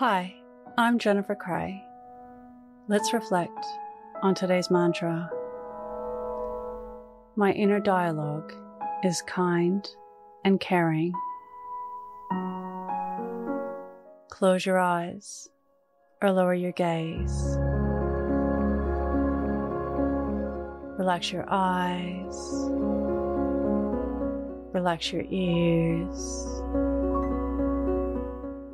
Hi, I'm Jennifer Cray. Let's reflect on today's mantra. My inner dialogue is kind and caring. Close your eyes or lower your gaze. Relax your eyes. Relax your ears.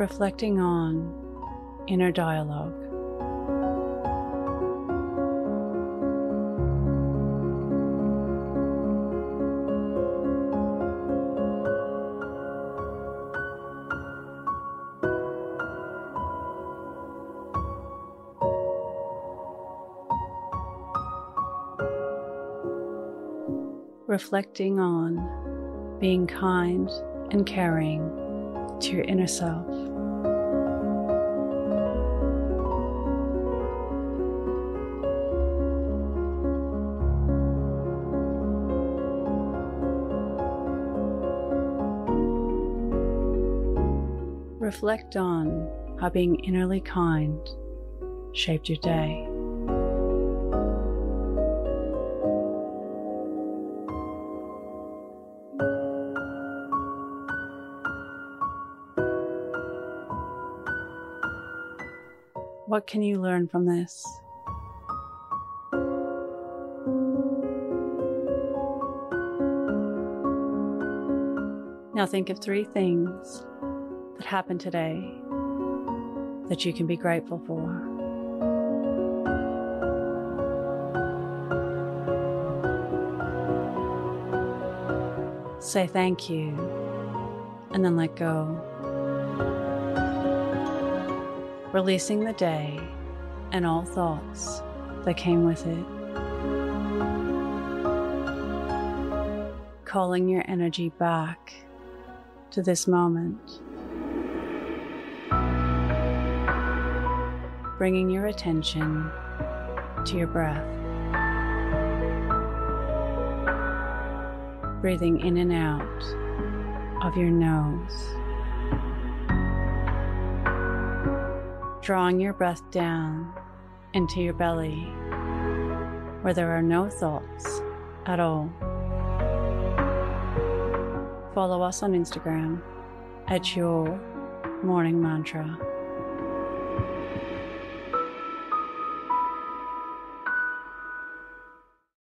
Reflecting on inner dialogue. reflecting on being kind and caring to your inner self. Reflect on how being innerly kind shaped your day. What can you learn from this? Now think of three things that happened today that you can be grateful for. Say thank you and then let go. Releasing the day and all thoughts that came with it. Calling your energy back to this moment. Bringing your attention to your breath. Breathing in and out of your nose. Drawing your breath down into your belly where there are no thoughts at all. Follow us on Instagram at Your Morning Mantra.